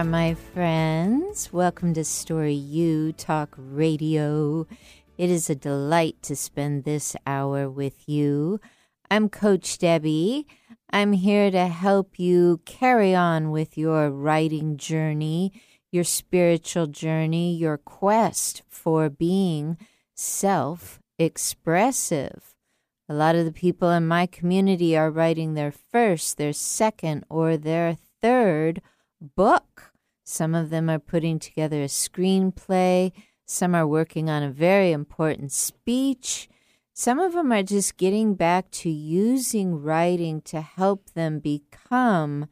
There, my friends. Welcome to Story U Talk Radio. It is a delight to spend this hour with you. I'm Coach Debby. I'm here to help you carry on with your writing journey, your spiritual journey, your quest for being self expressive. A lot of the people in my community are writing their first, their second, or their third book. Some of them are putting together a screenplay. Some are working on a very important speech. Some of them are just getting back to using writing to help them become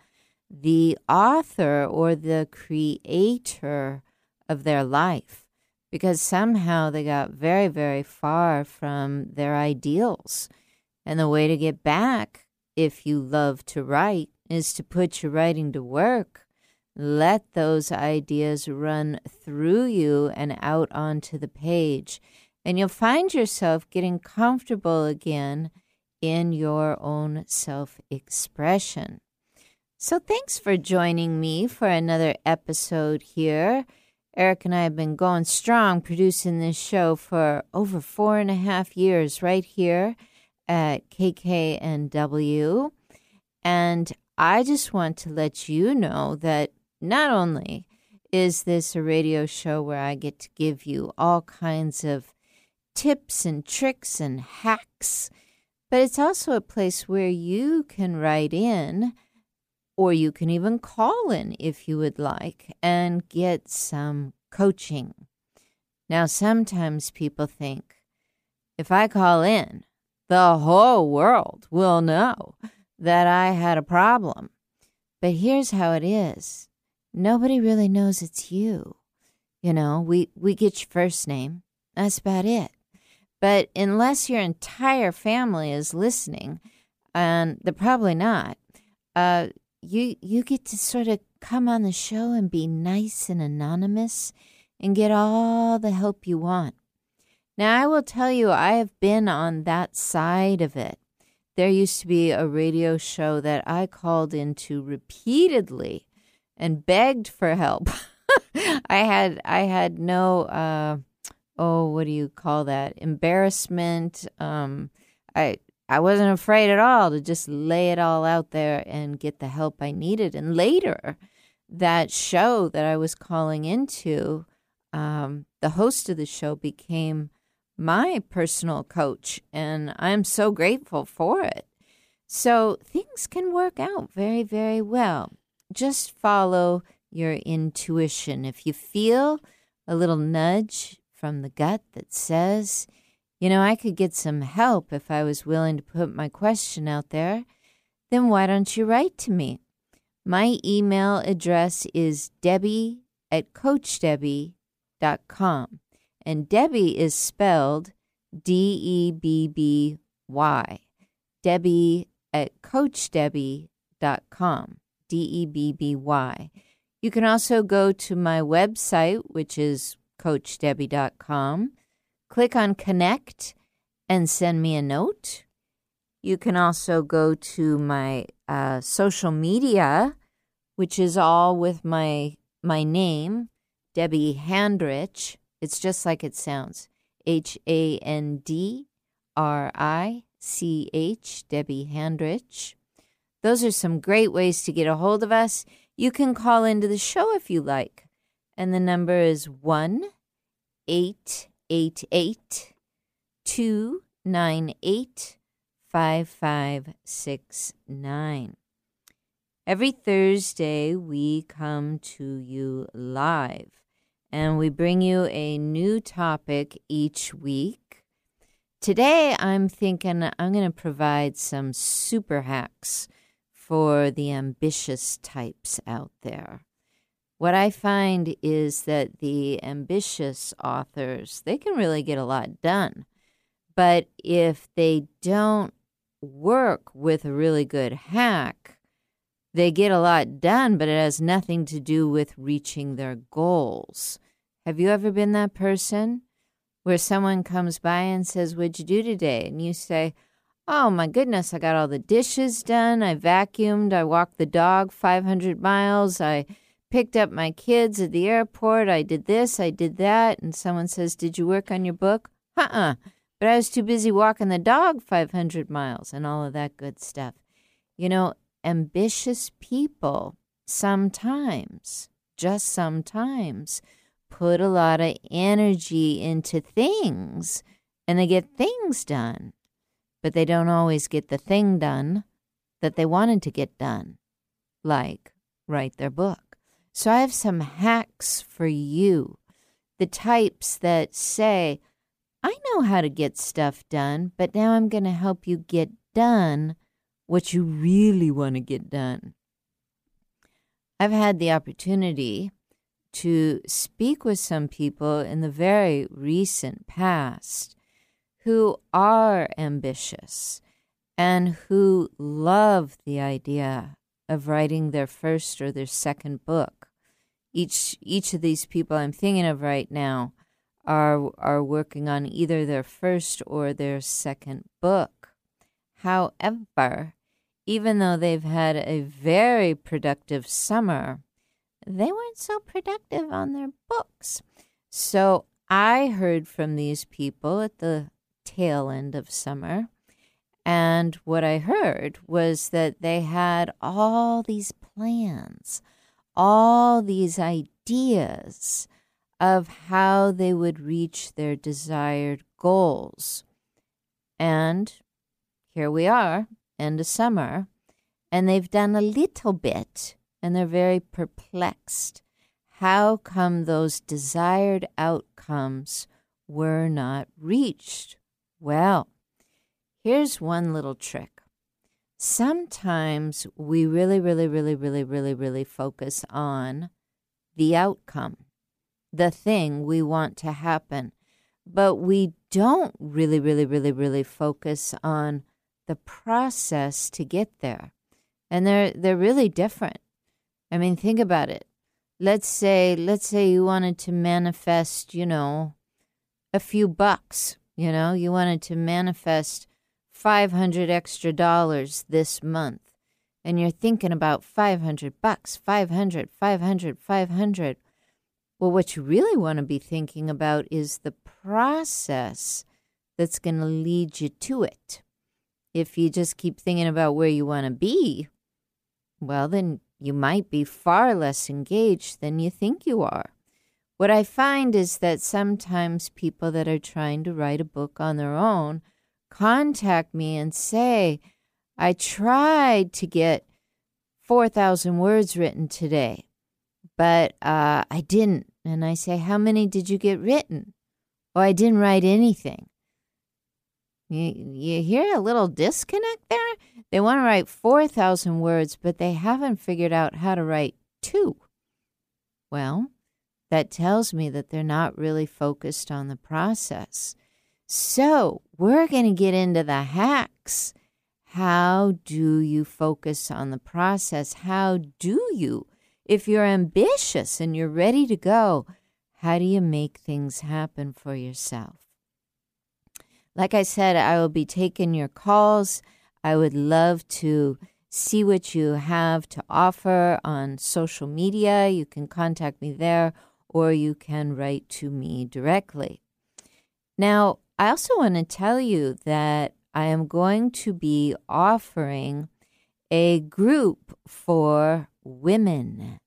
the author or the creator of their life because somehow they got very, very far from their ideals. And the way to get back, if you love to write, is to put your writing to work. Let those ideas run through you and out onto the page. And you'll find yourself getting comfortable again in your own self expression. So, thanks for joining me for another episode here. Eric and I have been going strong producing this show for over four and a half years right here at KKNW. And I just want to let you know that not only is this a radio show where I get to give you all kinds of tips and tricks and hacks, but it's also a place where you can write in or you can even call in if you would like and get some coaching. Now, sometimes people think if I call in, the whole world will know that I had a problem. But here's how it is nobody really knows it's you. You know, we, we get your first name, that's about it. But unless your entire family is listening, and they're probably not, uh, you you get to sort of come on the show and be nice and anonymous and get all the help you want. Now, I will tell you, I have been on that side of it. There used to be a radio show that I called into repeatedly and begged for help. I had I had no uh, oh what do you call that embarrassment. Um, I I wasn't afraid at all to just lay it all out there and get the help I needed. And later, that show that I was calling into, um, the host of the show became my personal coach, and I'm so grateful for it. So things can work out very, very well. Just follow your intuition. If you feel a little nudge from the gut that says, you know, I could get some help if I was willing to put my question out there, then why don't you write to me? My email address is debby at coachdebby.com. And Debby is spelled D E B B Y. Debby at coachdebby.com. D E B B Y. You can also go to my website, which is coachdebby.com click on connect and send me a note. You can also go to my uh, social media, which is all with my my name, Debby Handrich. It's just like it sounds. H A N D R I C H, Debby Handrich. Those are some great ways to get a hold of us. You can call into the show if you like. And the number is 1 8 888 298 5569. Every Thursday, we come to you live and we bring you a new topic each week. Today, I'm thinking I'm going to provide some super hacks for the ambitious types out there what I find is that the ambitious authors, they can really get a lot done. But if they don't work with a really good hack, they get a lot done, but it has nothing to do with reaching their goals. Have you ever been that person where someone comes by and says, What'd you do today? And you say, Oh my goodness, I got all the dishes done. I vacuumed. I walked the dog 500 miles. I picked up my kids at the airport. I did this, I did that. And someone says, Did you work on your book? Uh uh But I was too busy walking the dog 500 miles and all of that good stuff. You know, ambitious people sometimes, just sometimes, put a lot of energy into things and they get things done but they don't always get the thing done that they wanted to get done, like write their book. So I have some hacks for you, the types that say, I know how to get stuff done, but now I'm going to help you get done what you really want to get done. I've had the opportunity to speak with some people in the very recent past who are ambitious and who love the idea of writing their first or their second book. Each each of these people I'm thinking of right now are are working on either their first or their second book. However, even though they've had a very productive summer, they weren't so productive on their books. So I heard from these people at the tail end of summer. And what I heard was that they had all these plans, all these ideas of how they would reach their desired goals. And here we are, end of summer, and they've done a little bit, and they're very perplexed. How come those desired outcomes were not reached? Well, here's one little trick. Sometimes we really, really, really, really, really, really focus on the outcome, the thing we want to happen, but we don't really, really, really, really focus on the process to get there. And they're they're really different. I mean, think about it. Let's say let's say you wanted to manifest, you know, a few bucks you know, you wanted to manifest 500 extra dollars this month and you're thinking about 500 bucks, 500, 500, 500. Well, what you really want to be thinking about is the process that's going to lead you to it. If you just keep thinking about where you want to be, well, then you might be far less engaged than you think you are. What I find is that sometimes people that are trying to write a book on their own contact me and say, I tried to get 4,000 words written today, but uh, I didn't. And I say, How many did you get written? Oh, I didn't write anything. You, you hear a little disconnect there? They want to write 4,000 words, but they haven't figured out how to write two. Well, that tells me that they're not really focused on the process. So, we're going to get into the hacks. How do you focus on the process? How do you, if you're ambitious and you're ready to go, how do you make things happen for yourself? Like I said, I will be taking your calls. I would love to see what you have to offer on social media. You can contact me there or you can write to me directly. Now, I also want to tell you that I am going to be offering a group for women.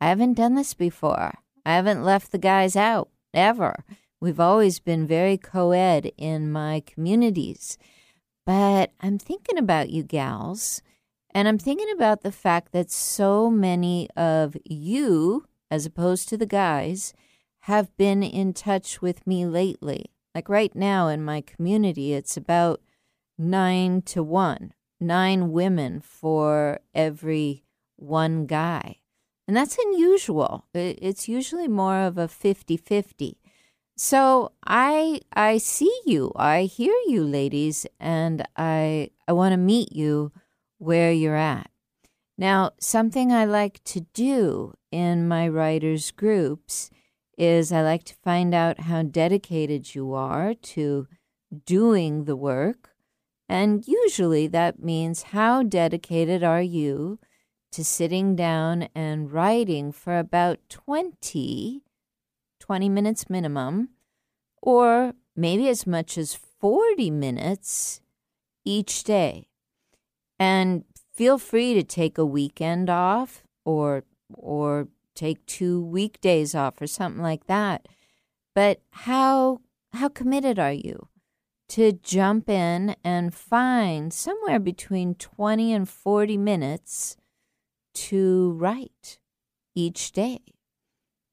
I haven't done this before. I haven't left the guys out ever. We've always been very co ed in my communities. But I'm thinking about you gals, and I'm thinking about the fact that so many of you as opposed to the guys, have been in touch with me lately. Like right now in my community, it's about nine to one, nine women for every one guy. And that's unusual. It's usually more of a 50 50. So I I see you, I hear you, ladies, and I I want to meet you where you're at. Now, something I like to do in my writers' groups is I like to find out how dedicated you are to doing the work And usually that means how dedicated are you to sitting down and writing for about 20, 20 minutes minimum, or maybe as much as 40 minutes each day. And feel free to take a weekend off or or take two weekdays off or something like that. But how how committed are you to jump in and find somewhere between 20 and 40 minutes to write each day?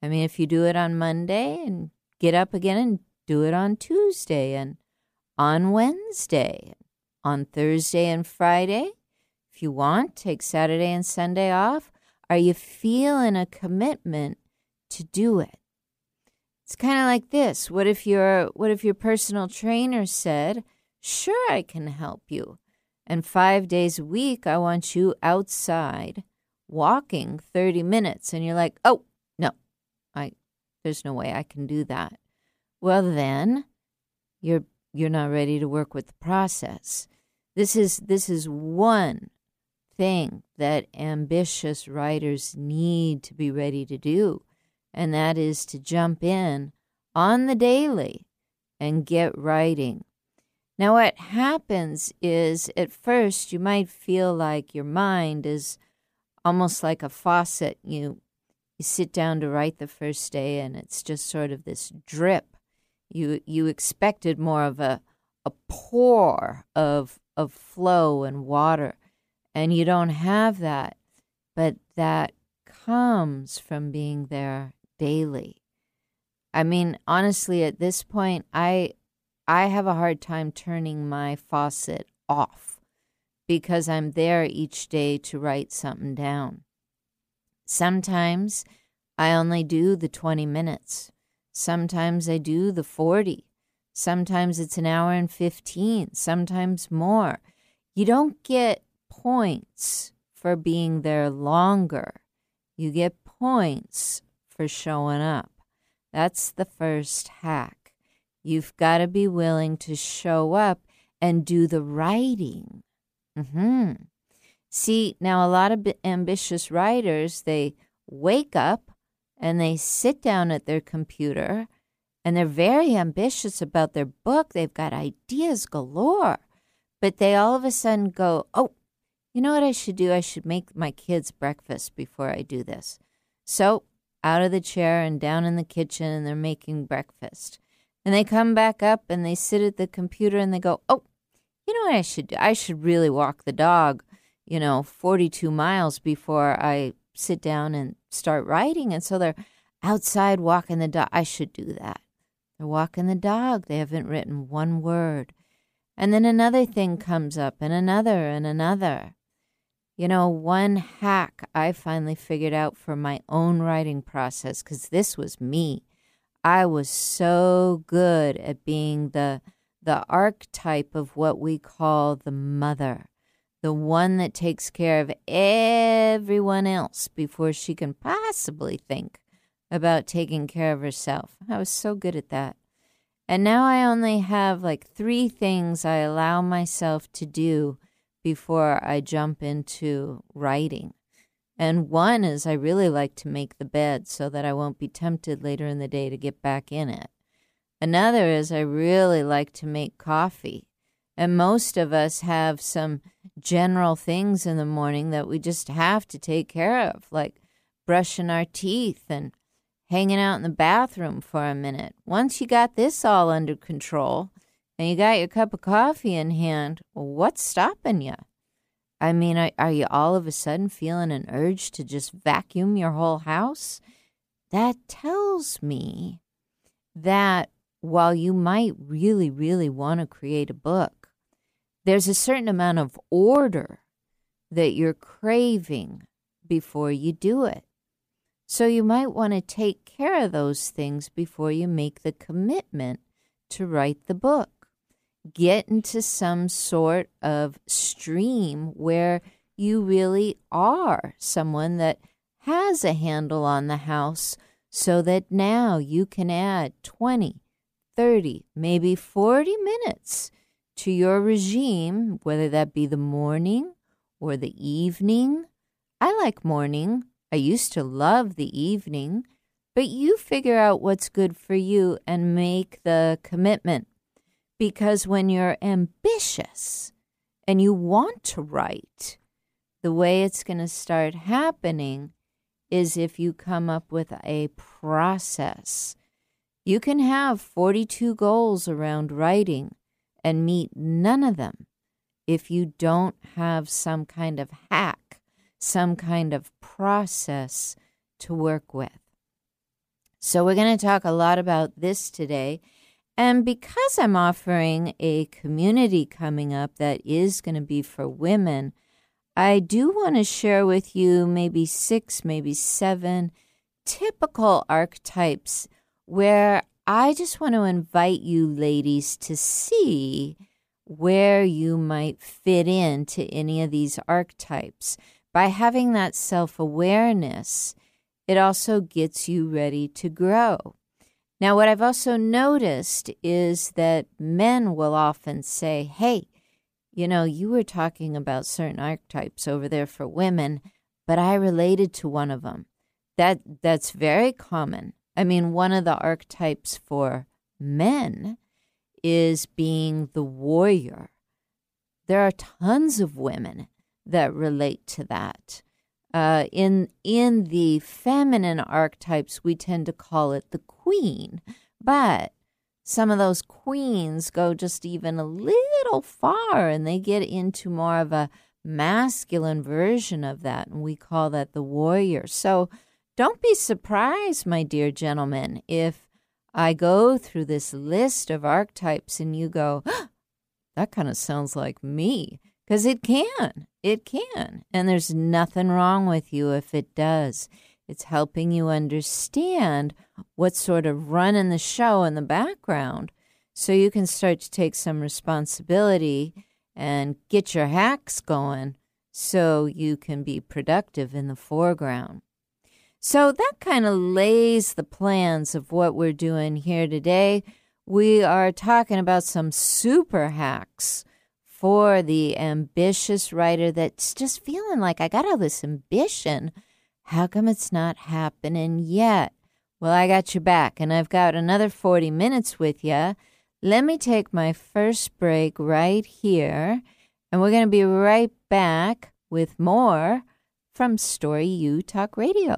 I mean, if you do it on Monday and get up again and do it on Tuesday and on Wednesday, on Thursday and Friday, if you want, take Saturday and Sunday off. Are you feeling a commitment to do it? It's kind of like this. What if your what if your personal trainer said, "Sure, I can help you." And 5 days a week I want you outside walking 30 minutes and you're like, "Oh, no. I there's no way I can do that." Well, then you're you're not ready to work with the process. This is this is one thing that ambitious writers need to be ready to do, and that is to jump in on the daily and get writing. Now, what happens is at first you might feel like your mind is almost like a faucet. You you sit down to write the first day, and it's just sort of this drip. You you expected more of a a pour of of flow and water and you don't have that, but that comes from being there daily. I mean, honestly, at this point, I I have a hard time turning my faucet off because I'm there each day to write something down. Sometimes I only do the 20 minutes. Sometimes I do the 40. Sometimes it's an hour and 15, sometimes more. You don't get points for being there longer. You get points for showing up. That's the first hack. You've got to be willing to show up and do the writing. hmm See, now a lot of ambitious writers, they wake up and they sit down at their computer and they're very ambitious about their book. They've got ideas galore. But they all of a sudden go, oh, you know what I should do? I should make my kids breakfast before I do this. So out of the chair and down in the kitchen, and they're making breakfast. And they come back up and they sit at the computer and they go, Oh, you know what I should do? I should really walk the dog, you know, 42 miles before I sit down and start writing. And so they're outside walking the dog. I should do that. They're walking the dog. They haven't written one word. And then another thing comes up, and another, and another. You know, one hack I finally figured out for my own writing process, because this was me. I was so good at being the the archetype of what we call the mother, the one that takes care of everyone else before she can possibly think about taking care of herself. I was so good at that. And now I only have like three things I allow myself to do before I jump into writing. And one is I really like to make the bed so that I won't be tempted later in the day to get back in it. Another is I really like to make coffee. And most of us have some general things in the morning that we just have to take care of, like brushing our teeth and hanging out in the bathroom for a minute. Once you got this all under control, and you got your cup of coffee in hand, what's stopping you? I mean, are, are you all of a sudden feeling an urge to just vacuum your whole house? That tells me that while you might really, really want to create a book, there's a certain amount of order that you're craving before you do it. So you might want to take care of those things before you make the commitment to write the book get into some sort of stream where you really are someone that has a handle on the house so that now you can add 20, 30, maybe 40 minutes to your regime, whether that be the morning or the evening. I like morning. I used to love the evening, but you figure out what's good for you and make the commitment. Because when you're ambitious and you want to write, the way it's going to start happening is if you come up with a process. You can have 42 goals around writing and meet none of them if you don't have some kind of hack, some kind of process to work with. So, we're going to talk a lot about this today. And because I'm offering a community coming up that is going to be for women, I do want to share with you maybe six, maybe seven typical archetypes where I just want to invite you ladies to see where you might fit into any of these archetypes. By having that self awareness, it also gets you ready to grow. Now, what I've also noticed is that men will often say, Hey, you know, you were talking about certain archetypes over there for women, but I related to one of them. That that's very common. I mean, one of the archetypes for men is being the warrior. There are tons of women that relate to that. Uh, in in the feminine archetypes, we tend to call it the queen, but some of those queens go just even a little far, and they get into more of a masculine version of that, and we call that the warrior. So don't be surprised, my dear gentlemen, if I go through this list of archetypes and you go, that kind of sounds like me. Because it can. It can. And there's nothing wrong with you if it does. It's helping you understand what's sort of running the show in the background so you can start to take some responsibility and get your hacks going so you can be productive in the foreground. So that kind of lays the plans of what we're doing here today. We are talking about some super hacks for the ambitious writer that's just feeling like I got all this ambition. How come it's not happening yet? Well, I got your back, and I've got another 40 minutes with you. Let me take my first break right here, and we're going to be right back with more from Story U Talk Radio.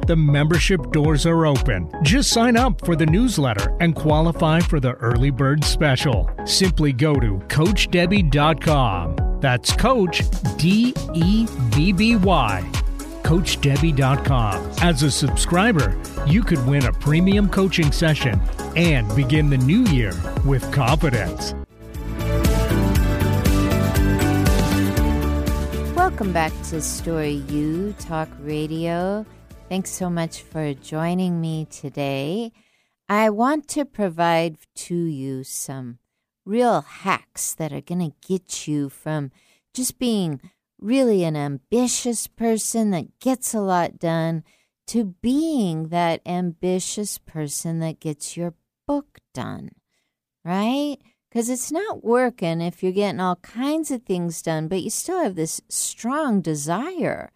The membership doors are open. Just sign up for the newsletter and qualify for the early bird special. Simply go to CoachDebby.com. That's Coach D E B B Y. CoachDebby.com. As a subscriber, you could win a premium coaching session and begin the new year with confidence. Welcome back to Story U Talk Radio. Thanks so much for joining me today. I want to provide to you some real hacks that are going to get you from just being really an ambitious person that gets a lot done to being that ambitious person that gets your book done, right? Because it's not working if you're getting all kinds of things done, but you still have this strong desire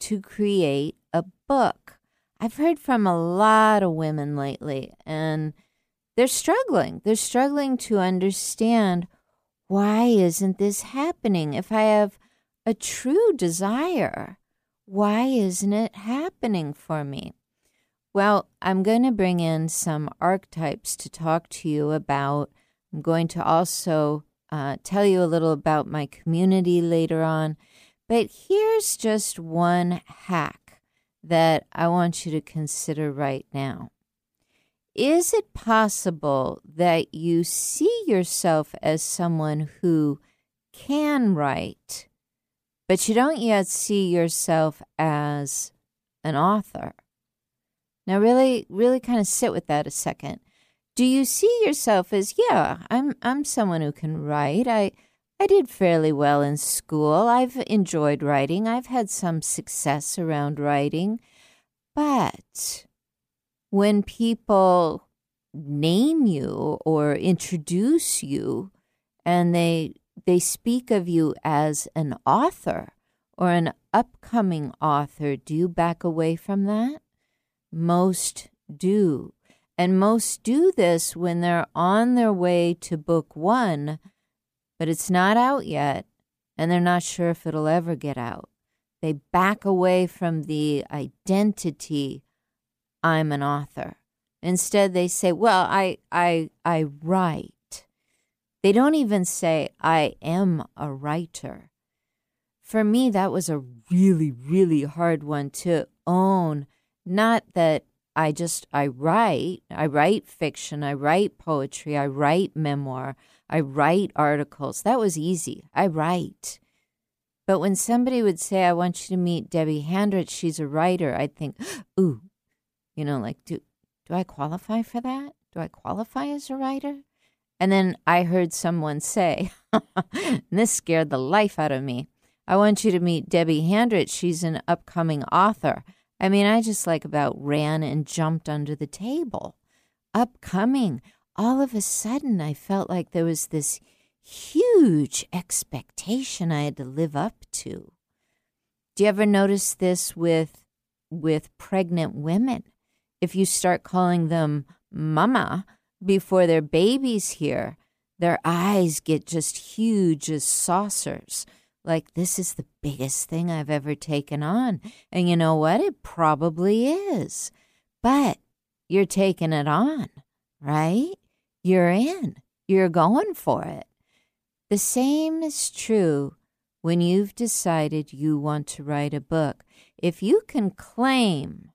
to create a book. I've heard from a lot of women lately, and they're struggling. They're struggling to understand why isn't this happening? If I have a true desire, why isn't it happening for me? Well, I'm going to bring in some archetypes to talk to you about. I'm going to also uh, tell you a little about my community later on. But here's just one hack that I want you to consider right now. Is it possible that you see yourself as someone who can write, but you don't yet see yourself as an author? Now, really, really kind of sit with that a second. Do you see yourself as, yeah, I'm, I'm someone who can write. I, I did fairly well in school. I've enjoyed writing. I've had some success around writing. But when people name you or introduce you and they they speak of you as an author or an upcoming author, do you back away from that? Most do. And most do this when they're on their way to book one, but it's not out yet, and they're not sure if it'll ever get out. They back away from the identity I'm an author. Instead, they say, "Well, I I I write." They don't even say, "I am a writer." For me, that was a really, really hard one to own. Not that I just I write. I write fiction. I write poetry. I write memoir. I write articles. That was easy. I write. But when somebody would say, I want you to meet Debby Handrich, she's a writer, I'd think, ooh, you know, like, do, do I qualify for that? Do I qualify as a writer? And then I heard someone say, and this scared the life out of me. I want you to meet Debby Handrich. She's an upcoming author. I mean, I just like about ran and jumped under the table. Upcoming. All of a sudden, I felt like there was this huge expectation I had to live up to. Do you ever notice this with with pregnant women? If you start calling them mama before their baby's here, their eyes get just huge as saucers like this is the biggest thing I've ever taken on. And you know what? It probably is. But you're taking it on, right? You're in. You're going for it. The same is true when you've decided you want to write a book. If you can claim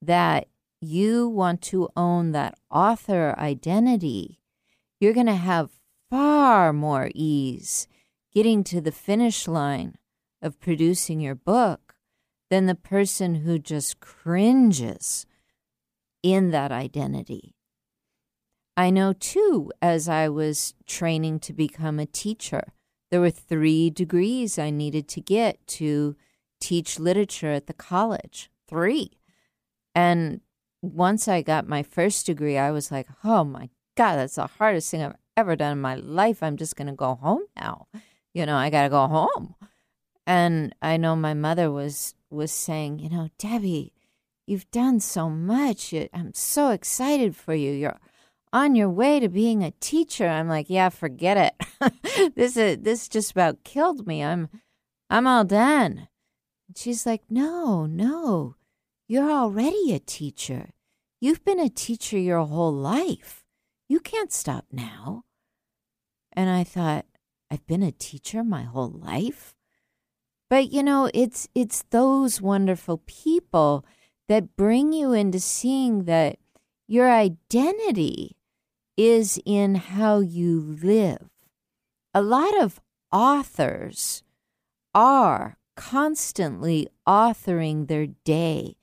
that you want to own that author identity, you're going to have far more ease getting to the finish line of producing your book than the person who just cringes in that identity. I know too, as I was training to become a teacher, there were three degrees I needed to get to teach literature at the college. Three. And once I got my first degree, I was like, oh my God, that's the hardest thing I've ever done in my life. I'm just going to go home now you know, I got to go home. And I know my mother was was saying, you know, Debby, you've done so much. I'm so excited for you. You're on your way to being a teacher. I'm like, yeah, forget it. this is this just about killed me. I'm I'm all done. And she's like, no, no, you're already a teacher. You've been a teacher your whole life. You can't stop now. And I thought, I've been a teacher my whole life. But you know, it's it's those wonderful people that bring you into seeing that your identity is in how you live. A lot of authors are constantly authoring their day.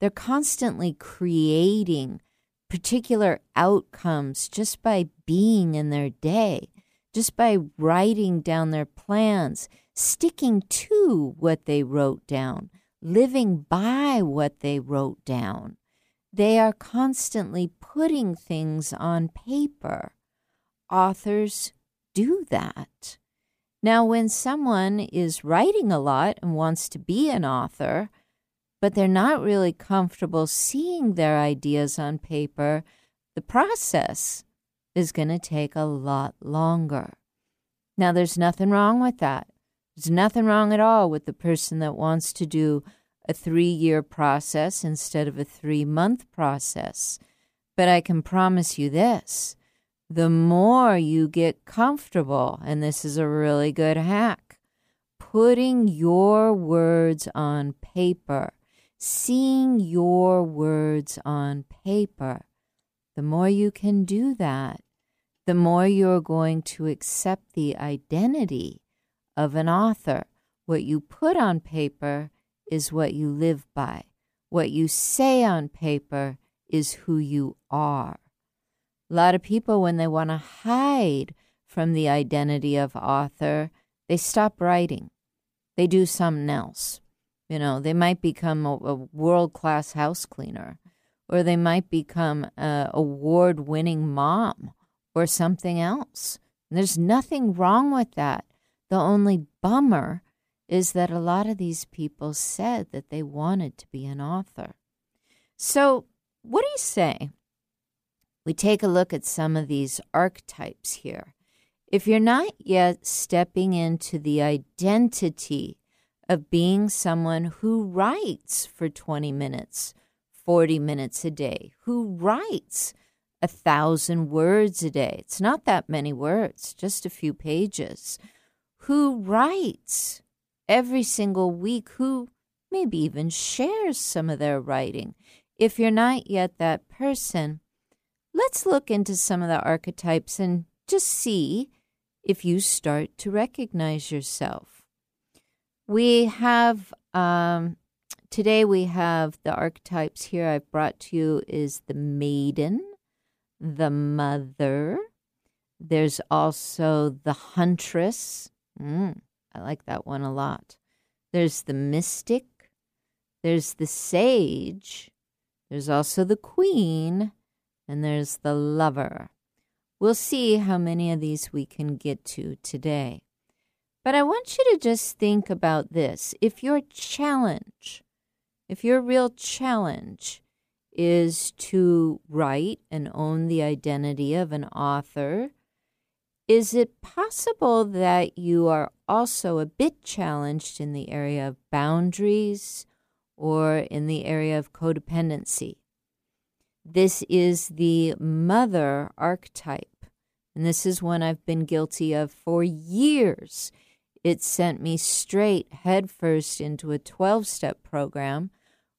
They're constantly creating particular outcomes just by being in their day just by writing down their plans, sticking to what they wrote down, living by what they wrote down. They are constantly putting things on paper. Authors do that. Now, when someone is writing a lot and wants to be an author, but they're not really comfortable seeing their ideas on paper, the process is going to take a lot longer. Now, there's nothing wrong with that. There's nothing wrong at all with the person that wants to do a three year process instead of a three month process. But I can promise you this the more you get comfortable, and this is a really good hack, putting your words on paper, seeing your words on paper. The more you can do that, the more you're going to accept the identity of an author. What you put on paper is what you live by. What you say on paper is who you are. A lot of people, when they want to hide from the identity of author, they stop writing. They do something else. You know, they might become a, a world class house cleaner, or they might become a award winning mom, or something else. And there's nothing wrong with that. The only bummer is that a lot of these people said that they wanted to be an author. So, what do you say? We take a look at some of these archetypes here. If you're not yet stepping into the identity of being someone who writes for 20 minutes, 40 minutes a day, who writes a thousand words a day, it's not that many words, just a few pages, who writes every single week, who maybe even shares some of their writing. If you're not yet that person, let's look into some of the archetypes and just see if you start to recognize yourself. We have um, today we have the archetypes here I've brought to you is the maiden, the mother. There's also the huntress. Mm, I like that one a lot. There's the mystic. There's the sage. There's also the queen. And there's the lover. We'll see how many of these we can get to today. But I want you to just think about this. If your challenge, if your real challenge is to write and own the identity of an author, is it possible that you are also a bit challenged in the area of boundaries or in the area of codependency? This is the mother archetype. And this is one I've been guilty of for years. It sent me straight headfirst into a 12 step program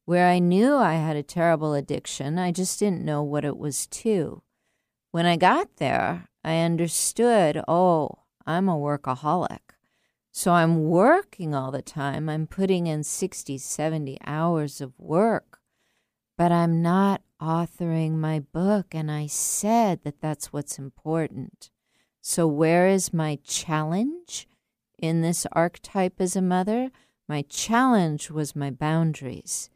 where I knew I had a terrible addiction. I just didn't know what it was to. When I got there, I understood oh, I'm a workaholic. So I'm working all the time. I'm putting in 60, 70 hours of work, but I'm not authoring my book, and I said that that's what's important. So, where is my challenge in this archetype as a mother? My challenge was my boundaries.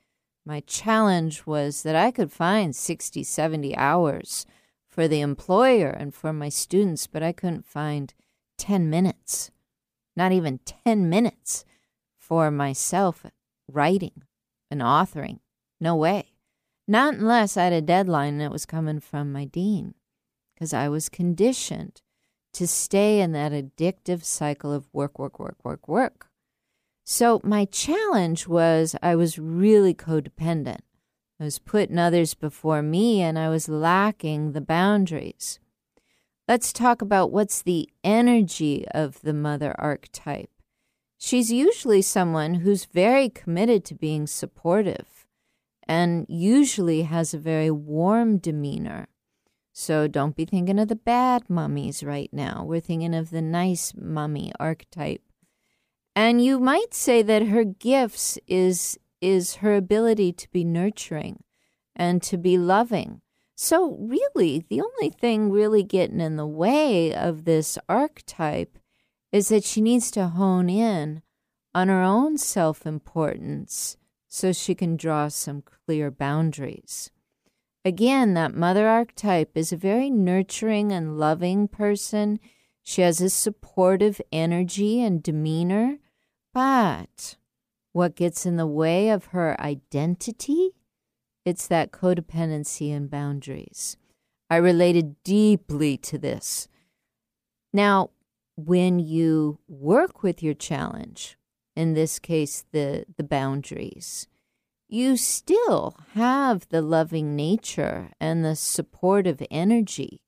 My challenge was that I could find 60, 70 hours for the employer and for my students, but I couldn't find 10 minutes, not even 10 minutes for myself writing and authoring. No way. Not unless I had a deadline and it was coming from my dean, because I was conditioned to stay in that addictive cycle of work, work, work, work, work. So my challenge was I was really codependent. I was putting others before me and I was lacking the boundaries. Let's talk about what's the energy of the mother archetype. She's usually someone who's very committed to being supportive and usually has a very warm demeanor. So don't be thinking of the bad mummies right now. We're thinking of the nice mummy archetype. And you might say that her gifts is is her ability to be nurturing and to be loving. So really, the only thing really getting in the way of this archetype is that she needs to hone in on her own self-importance so she can draw some clear boundaries. Again, that mother archetype is a very nurturing and loving person. She has a supportive energy and demeanor, but what gets in the way of her identity? It's that codependency and boundaries. I related deeply to this. Now, when you work with your challenge, in this case, the, the boundaries, you still have the loving nature and the supportive energy.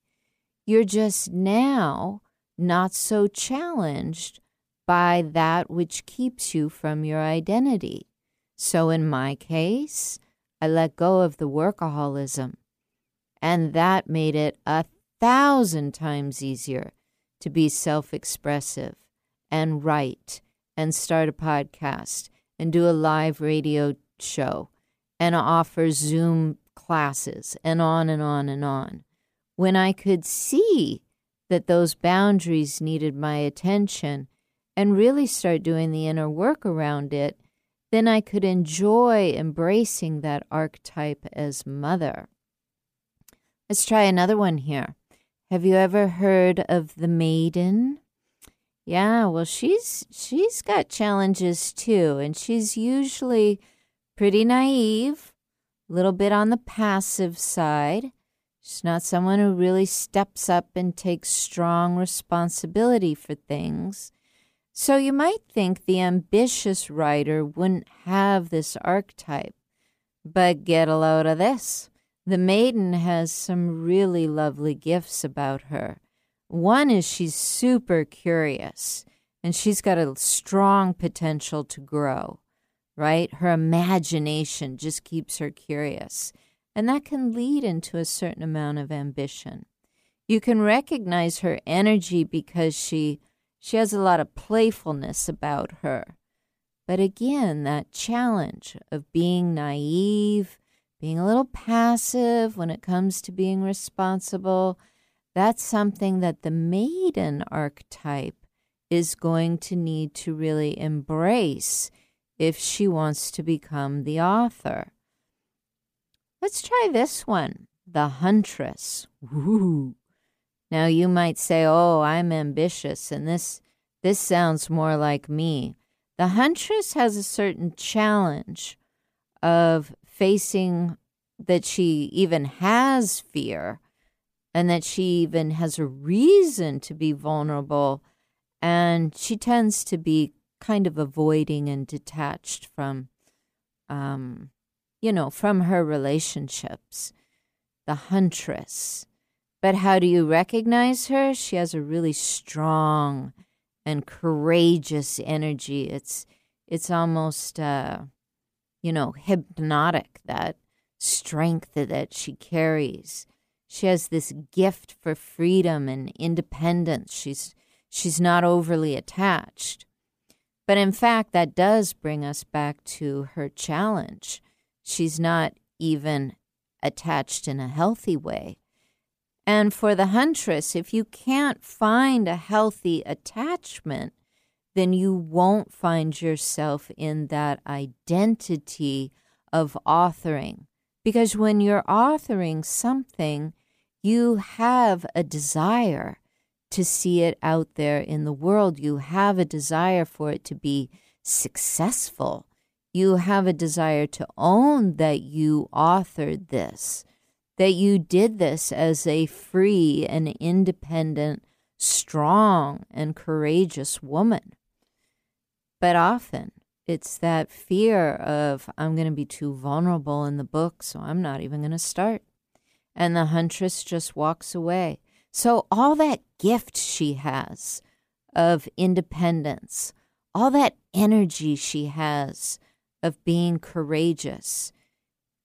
You're just now not so challenged by that which keeps you from your identity. So in my case, I let go of the workaholism. And that made it a thousand times easier to be self expressive and write and start a podcast and do a live radio show and offer Zoom classes and on and on and on. When I could see that those boundaries needed my attention and really start doing the inner work around it, then I could enjoy embracing that archetype as mother. Let's try another one here. Have you ever heard of the maiden? Yeah, well she's she's got challenges too and she's usually pretty naive, a little bit on the passive side. She's not someone who really steps up and takes strong responsibility for things. So you might think the ambitious writer wouldn't have this archetype. But get a load of this. The maiden has some really lovely gifts about her. One is she's super curious and she's got a strong potential to grow, right? Her imagination just keeps her curious, and that can lead into a certain amount of ambition. You can recognize her energy because she she has a lot of playfulness about her. But again, that challenge of being naive, being a little passive when it comes to being responsible, that's something that the maiden archetype is going to need to really embrace if she wants to become the author. Let's try this one the huntress. Ooh. Now you might say, "Oh, I'm ambitious and this this sounds more like me." The huntress has a certain challenge of facing that she even has fear and that she even has a reason to be vulnerable. And she tends to be kind of avoiding and detached from, um, you know, from her relationships. The huntress. But how do you recognize her? She has a really strong and courageous energy. It's it's almost uh, you know hypnotic that strength that she carries. She has this gift for freedom and independence. She's she's not overly attached. But in fact, that does bring us back to her challenge. She's not even attached in a healthy way. And for the huntress, if you can't find a healthy attachment, then you won't find yourself in that identity of authoring. Because when you're authoring something, you have a desire to see it out there in the world. You have a desire for it to be successful. You have a desire to own that you authored this, that you did this as a free and independent, strong and courageous woman. But often it's that fear of, I'm going to be too vulnerable in the book, so I'm not even going to start and the huntress just walks away. So, all that gift she has of independence, all that energy she has of being courageous,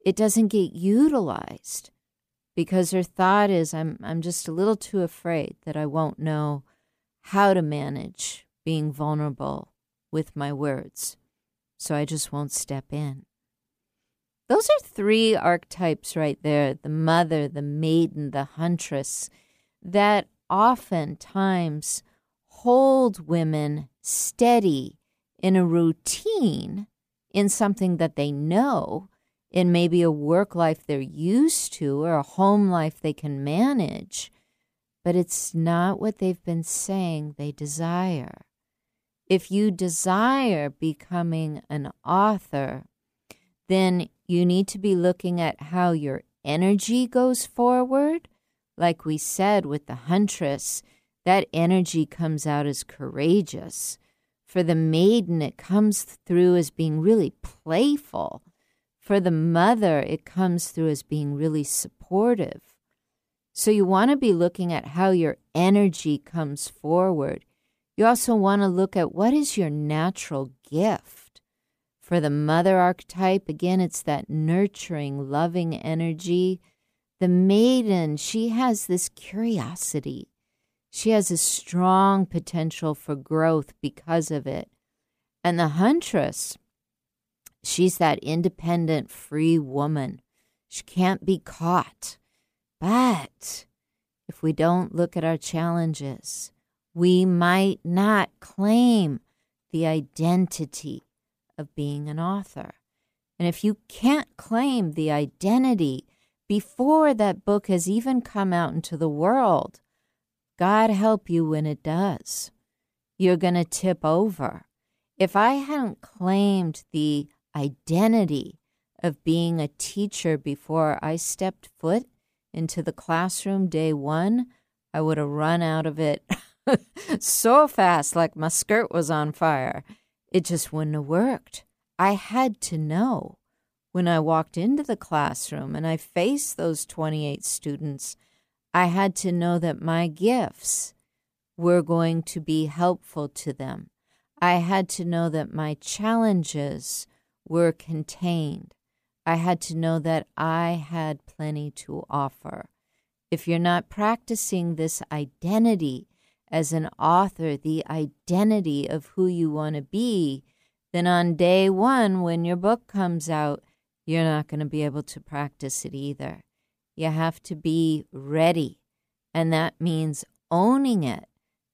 it doesn't get utilized because her thought is I'm I'm just a little too afraid that I won't know how to manage being vulnerable with my words. So I just won't step in. Those are three archetypes right there the mother, the maiden, the huntress that oftentimes hold women steady in a routine, in something that they know, in maybe a work life they're used to or a home life they can manage, but it's not what they've been saying they desire. If you desire becoming an author, then you need to be looking at how your energy goes forward. Like we said with the huntress, that energy comes out as courageous. For the maiden, it comes through as being really playful. For the mother, it comes through as being really supportive. So you want to be looking at how your energy comes forward. You also want to look at what is your natural gift. For the mother archetype, again, it's that nurturing, loving energy. The maiden, she has this curiosity. She has a strong potential for growth because of it. And the huntress, she's that independent, free woman. She can't be caught. But if we don't look at our challenges, we might not claim the identity of being an author. And if you can't claim the identity before that book has even come out into the world, God help you when it does. You're going to tip over. If I hadn't claimed the identity of being a teacher before I stepped foot into the classroom day one, I would have run out of it so fast, like my skirt was on fire. It just wouldn't have worked. I had to know when I walked into the classroom and I faced those 28 students, I had to know that my gifts were going to be helpful to them. I had to know that my challenges were contained. I had to know that I had plenty to offer. If you're not practicing this identity as an author, the identity of who you want to be, then on day one, when your book comes out, you're not going to be able to practice it either. You have to be ready, and that means owning it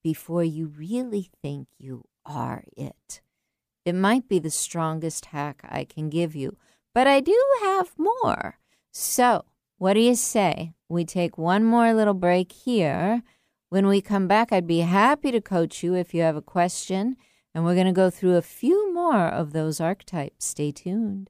before you really think you are it. It might be the strongest hack I can give you, but I do have more. So, what do you say? We take one more little break here. When we come back, I'd be happy to coach you if you have a question, and we're going to go through a few more of those archetypes. Stay tuned.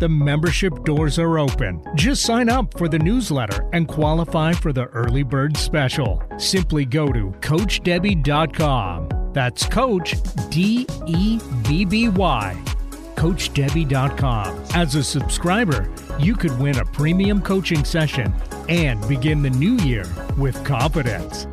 The membership doors are open. Just sign up for the newsletter and qualify for the early bird special. Simply go to CoachDebby.com. That's Coach D E B B Y. CoachDebby.com. As a subscriber, you could win a premium coaching session and begin the new year with confidence.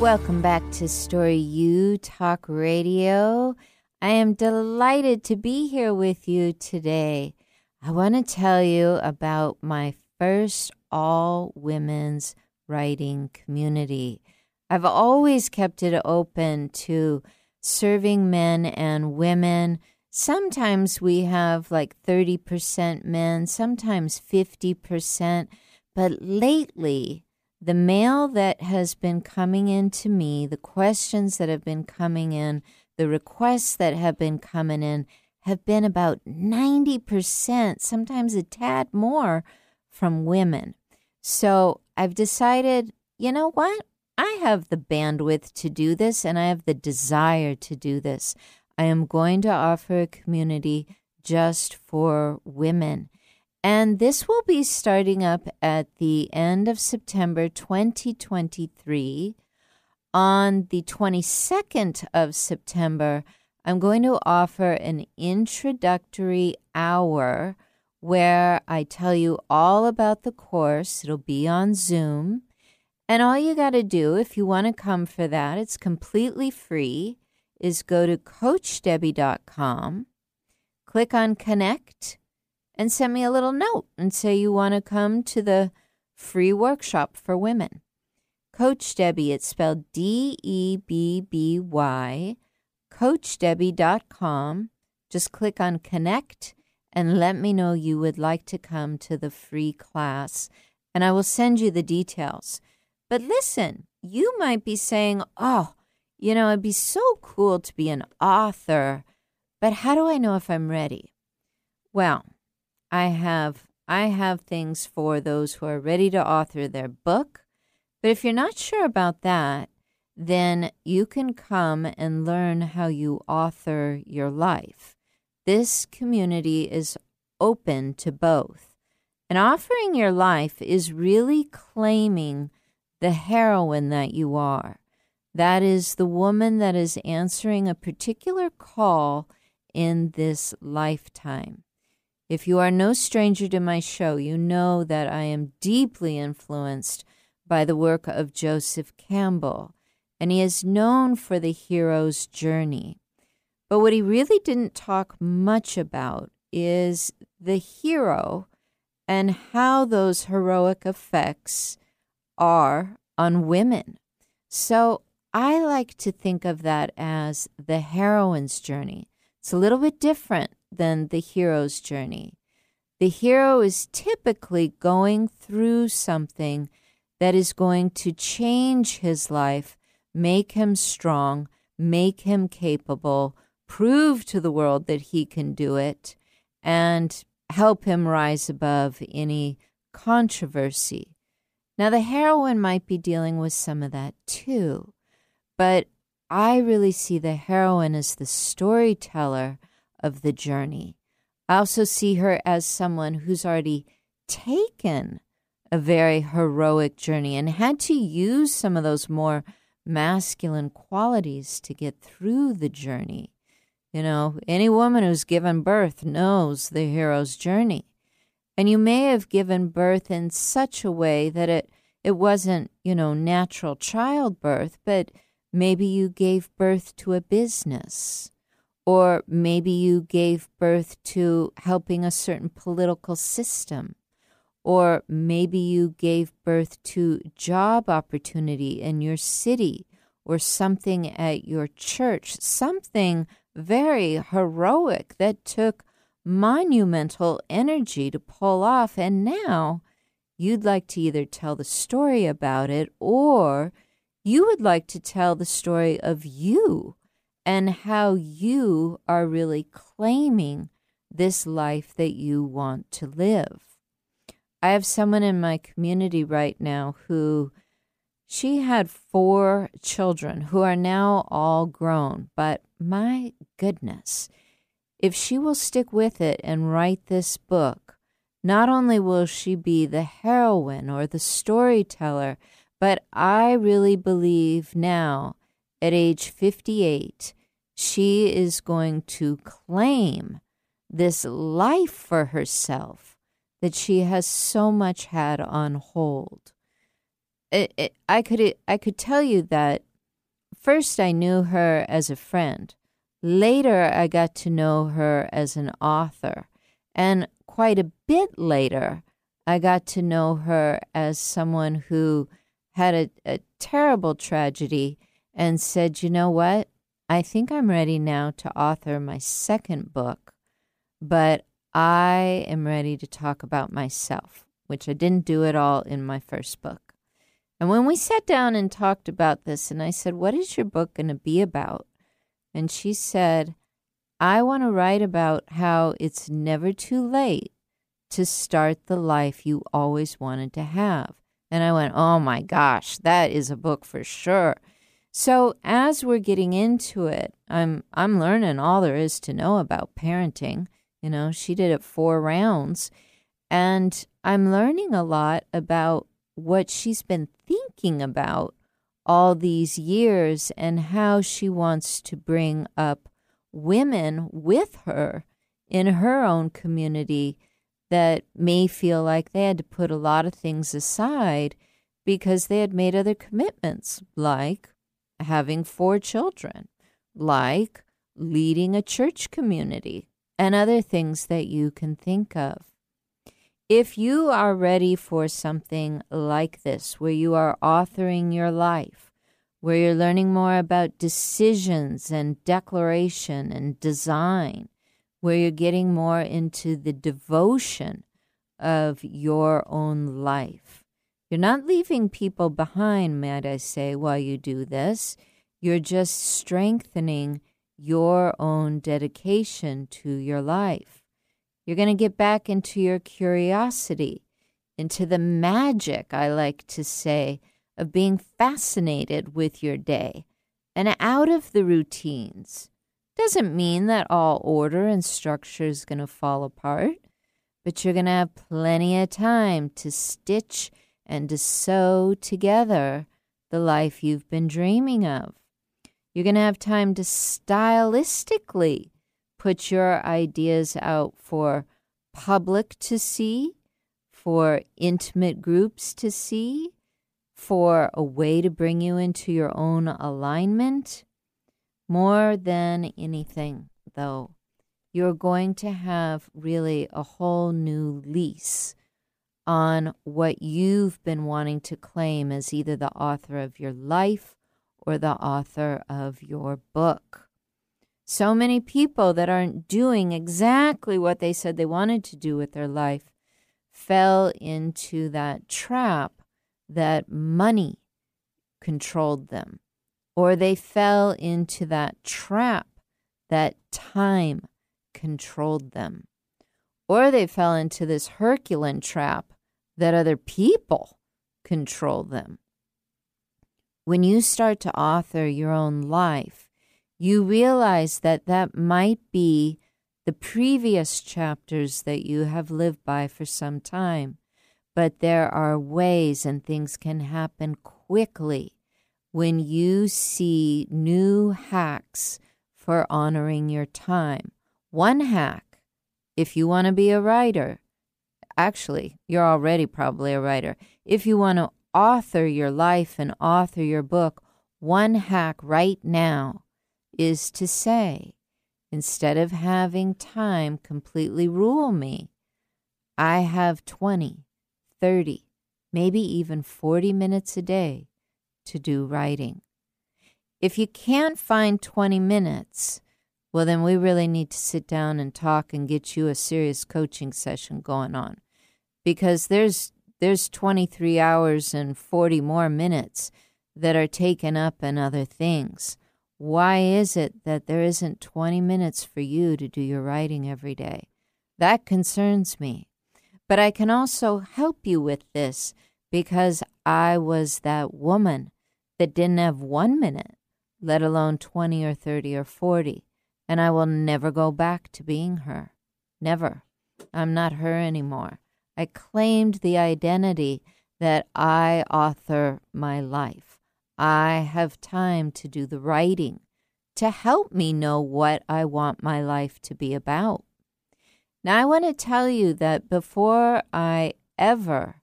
Welcome back to Story U Talk Radio. I am delighted to be here with you today. I want to tell you about my first all women's writing community. I've always kept it open to serving men and women. Sometimes we have like 30% men, sometimes 50%, but lately, the mail that has been coming in to me, the questions that have been coming in, the requests that have been coming in have been about 90%, sometimes a tad more, from women. So I've decided, you know what? I have the bandwidth to do this and I have the desire to do this. I am going to offer a community just for women. And this will be starting up at the end of September 2023 on the 22nd of September, I'm going to offer an introductory hour where I tell you all about the course. It'll be on Zoom. And all you got to do, if you want to come for that, it's completely free, is go to CoachDebby.com, click on Connect, and send me a little note and say you want to come to the free workshop for women. Coach Debby. It's spelled D E B B Y. CoachDebby.com. Just click on connect and let me know you would like to come to the free class, and I will send you the details. But listen, you might be saying, oh, you know, it'd be so cool to be an author, but how do I know if I'm ready? Well, I have I have things for those who are ready to author their book. But if you're not sure about that, then you can come and learn how you author your life. This community is open to both. And offering your life is really claiming the heroine that you are. That is the woman that is answering a particular call in this lifetime. If you are no stranger to my show, you know that I am deeply influenced by the work of Joseph Campbell, and he is known for the hero's journey. But what he really didn't talk much about is the hero and how those heroic effects are on women. So I like to think of that as the heroine's journey. It's a little bit different than the hero's journey. The hero is typically going through something that is going to change his life, make him strong, make him capable, prove to the world that he can do it, and help him rise above any controversy. Now, the heroine might be dealing with some of that too, but I really see the heroine as the storyteller of the journey. I also see her as someone who's already taken a very heroic journey and had to use some of those more masculine qualities to get through the journey. You know, any woman who's given birth knows the hero's journey. And you may have given birth in such a way that it, it wasn't, you know, natural childbirth, but maybe you gave birth to a business. Or maybe you gave birth to helping a certain political system. Or maybe you gave birth to job opportunity in your city or something at your church, something very heroic that took monumental energy to pull off. And now you'd like to either tell the story about it or you would like to tell the story of you and how you are really claiming this life that you want to live. I have someone in my community right now who she had four children who are now all grown, but my goodness, if she will stick with it and write this book, not only will she be the heroine or the storyteller, but I really believe now, at age 58, she is going to claim this life for herself that she has so much had on hold it, it, I could I could tell you that first I knew her as a friend. Later I got to know her as an author, and quite a bit later I got to know her as someone who had a, a terrible tragedy and said, "You know what? I think I'm ready now to author my second book, but I am ready to talk about myself, which I didn't do at all in my first book. And when we sat down and talked about this, and I said, What is your book going to be about? And she said, I want to write about how it's never too late to start the life you always wanted to have. And I went, Oh my gosh, that is a book for sure. So as we're getting into it, I'm I'm learning all there is to know about parenting. You know, she did it four rounds. And I'm learning a lot about what she's been thinking about all these years and how she wants to bring up women with her in her own community that may feel like they had to put a lot of things aside because they had made other commitments, like having four children, like leading a church community, and other things that you can think of. If you are ready for something like this, where you are authoring your life, where you're learning more about decisions and declaration and design, where you're getting more into the devotion of your own life. You're not leaving people behind, might I say, while you do this. You're just strengthening your own dedication to your life. You're going to get back into your curiosity, into the magic, I like to say, of being fascinated with your day and out of the routines. Doesn't mean that all order and structure is going to fall apart, but you're going to have plenty of time to stitch and to sew together the life you've been dreaming of. You're going to have time to stylistically put your ideas out for public to see, for intimate groups to see, for a way to bring you into your own alignment. More than anything, though, you're going to have really a whole new lease on what you've been wanting to claim as either the author of your life or the author of your book. So many people that aren't doing exactly what they said they wanted to do with their life fell into that trap that money controlled them, or they fell into that trap that time controlled them, or they fell into this Herculean trap that other people control them. When you start to author your own life, you realize that that might be the previous chapters that you have lived by for some time. But there are ways and things can happen quickly when you see new hacks for honoring your time. One hack, if you want to be a writer, actually, you're already probably a writer. If you want to author your life and author your book, one hack right now is to say, instead of having time completely rule me, I have 20, 30, maybe even 40 minutes a day to do writing. If you can't find 20 minutes, well, then we really need to sit down and talk and get you a serious coaching session going on because there's there's 23 hours and 40 more minutes that are taken up in other things. Why is it that there isn't 20 minutes for you to do your writing every day? That concerns me. But I can also help you with this because I was that woman that didn't have one minute, let alone 20 or 30 or 40. And I will never go back to being her. Never. I'm not her anymore. I claimed the identity that I author my life. I have time to do the writing to help me know what I want my life to be about. Now, I want to tell you that before I ever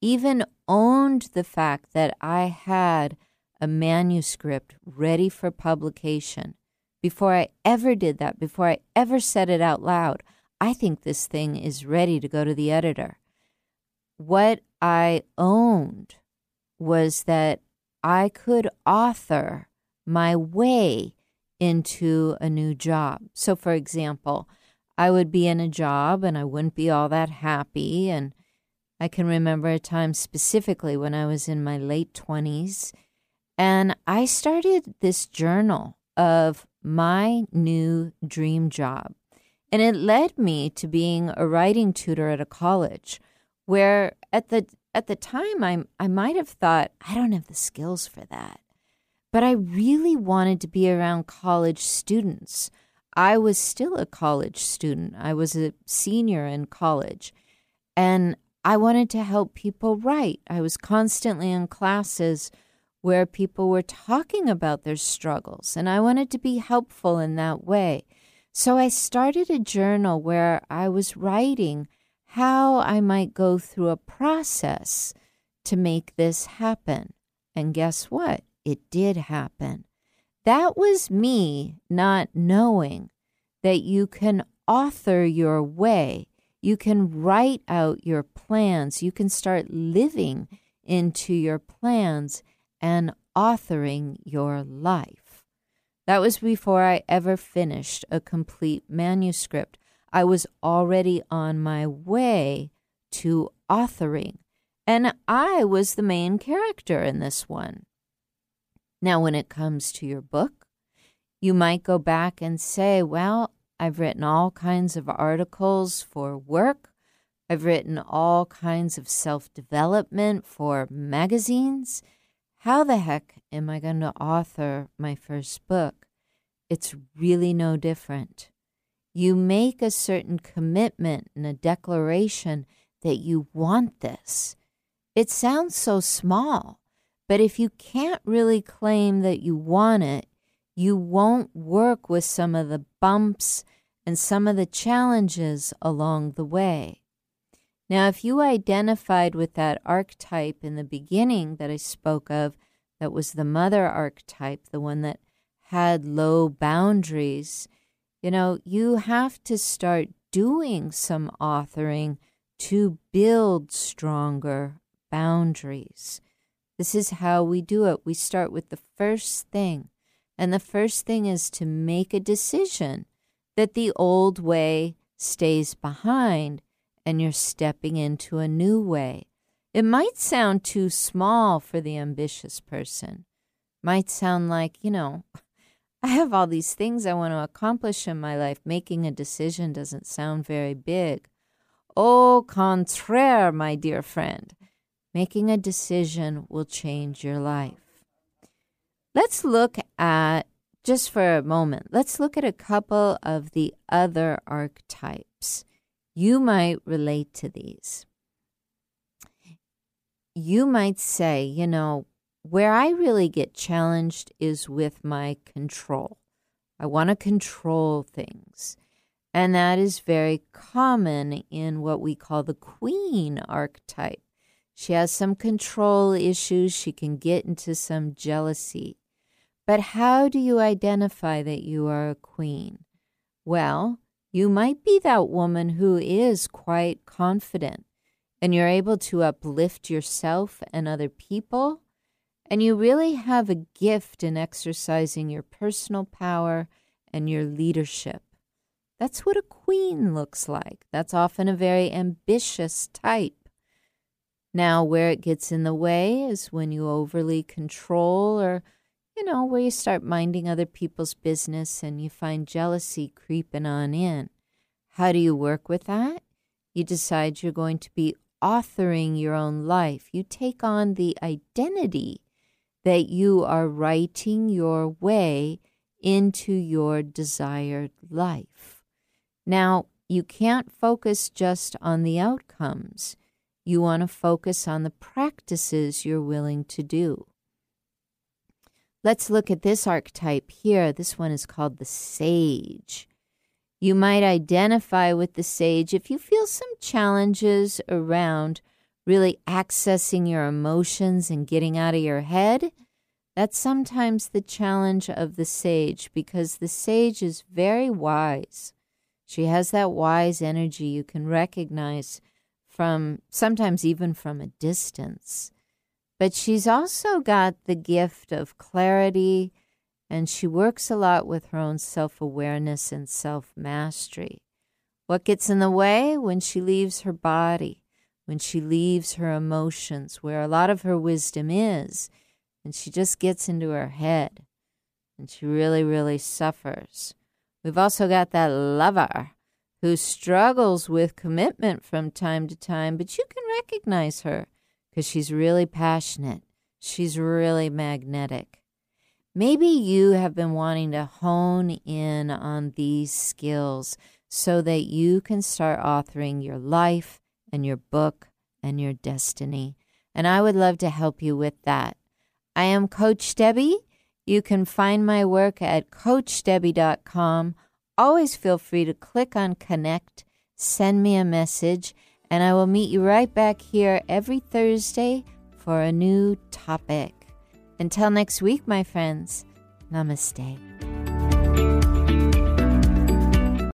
even owned the fact that I had a manuscript ready for publication, before I ever did that, before I ever said it out loud, I think this thing is ready to go to the editor. What I owned was that I could author my way into a new job. So, for example, I would be in a job and I wouldn't be all that happy. And I can remember a time specifically when I was in my late 20s, and I started this journal of my new dream job. And it led me to being a writing tutor at a college where at the at the time I I might have thought I don't have the skills for that. But I really wanted to be around college students. I was still a college student. I was a senior in college. And I wanted to help people write. I was constantly in classes where people were talking about their struggles, and I wanted to be helpful in that way. So I started a journal where I was writing how I might go through a process to make this happen. And guess what? It did happen. That was me not knowing that you can author your way. You can write out your plans. You can start living into your plans and authoring your life. That was before I ever finished a complete manuscript. I was already on my way to authoring, and I was the main character in this one. Now, when it comes to your book, you might go back and say, Well, I've written all kinds of articles for work. I've written all kinds of self development for magazines. How the heck am I going to author my first book? It's really no different. You make a certain commitment and a declaration that you want this. It sounds so small, but if you can't really claim that you want it, you won't work with some of the bumps and some of the challenges along the way. Now, if you identified with that archetype in the beginning that I spoke of, that was the mother archetype, the one that had low boundaries, you know, you have to start doing some authoring to build stronger boundaries. This is how we do it. We start with the first thing. And the first thing is to make a decision that the old way stays behind and you're stepping into a new way. It might sound too small for the ambitious person. Might sound like, you know, I have all these things I want to accomplish in my life. Making a decision doesn't sound very big. Au contraire, my dear friend. Making a decision will change your life. Let's look at, just for a moment, let's look at a couple of the other archetypes. You might relate to these. You might say, you know, where I really get challenged is with my control. I want to control things. And that is very common in what we call the queen archetype. She has some control issues. She can get into some jealousy. But how do you identify that you are a queen? Well, you might be that woman who is quite confident and you're able to uplift yourself and other people. And you really have a gift in exercising your personal power and your leadership. That's what a queen looks like. That's often a very ambitious type. Now, where it gets in the way is when you overly control or, you know, where you start minding other people's business and you find jealousy creeping on in. How do you work with that? You decide you're going to be authoring your own life. You take on the identity that you are writing your way into your desired life. Now, you can't focus just on the outcomes. You want to focus on the practices you're willing to do. Let's look at this archetype here. This one is called the sage. You might identify with the sage if you feel some challenges around really accessing your emotions and getting out of your head. That's sometimes the challenge of the sage because the sage is very wise. She has that wise energy you can recognize from sometimes even from a distance. But she's also got the gift of clarity, and she works a lot with her own self awareness and self mastery. What gets in the way when she leaves her body, when she leaves her emotions, where a lot of her wisdom is, and she just gets into her head, and she really, really suffers. We've also got that lover who struggles with commitment from time to time, but you can recognize her because she's really passionate. She's really magnetic. Maybe you have been wanting to hone in on these skills so that you can start authoring your life and your book and your destiny. And I would love to help you with that. I am Coach Debby. You can find my work at CoachDebby.com always feel free to click on connect, send me a message, and I will meet you right back here every Thursday for a new topic. Until next week, my friends, namaste.